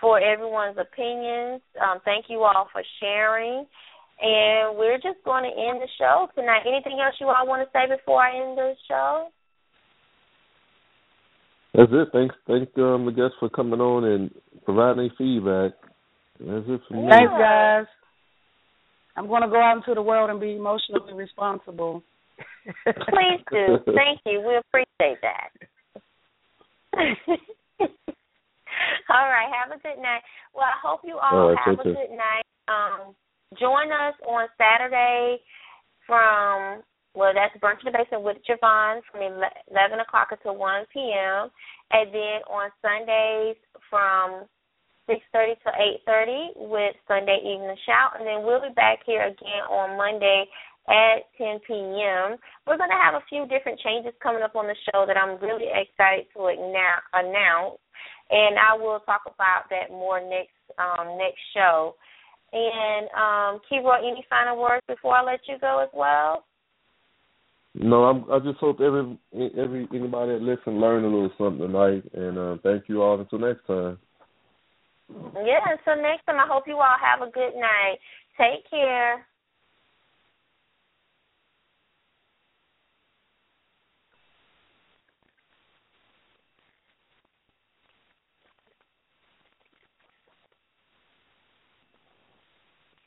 for everyone's opinions. Um, thank you all for sharing. And we're just going to end the show tonight. Anything else you all want to say before I end the show? That's it. Thanks, thank um, the guests for coming on and providing feedback. That's it for me. Thanks, guys. I'm going to go out into the world and be emotionally responsible. Please do. Thank you. We appreciate that. all right. Have a good night. Well, I hope you all, All right, have a take care. good night. Um, join us on Saturday from well, that's Brunch in the Basement with Javon from 11 o'clock until 1 p.m. And then on Sundays from 6.30 to 8.30 with Sunday Evening Shout. And then we'll be back here again on Monday at 10 p.m. We're going to have a few different changes coming up on the show that I'm really excited to announce, and I will talk about that more next um, next show. And um, Keroy, any final words before I let you go as well? No, I'm, I just hope every every anybody that listen learn a little something tonight, and uh, thank you all until next time. Yeah, until next time, I hope you all have a good night. Take care.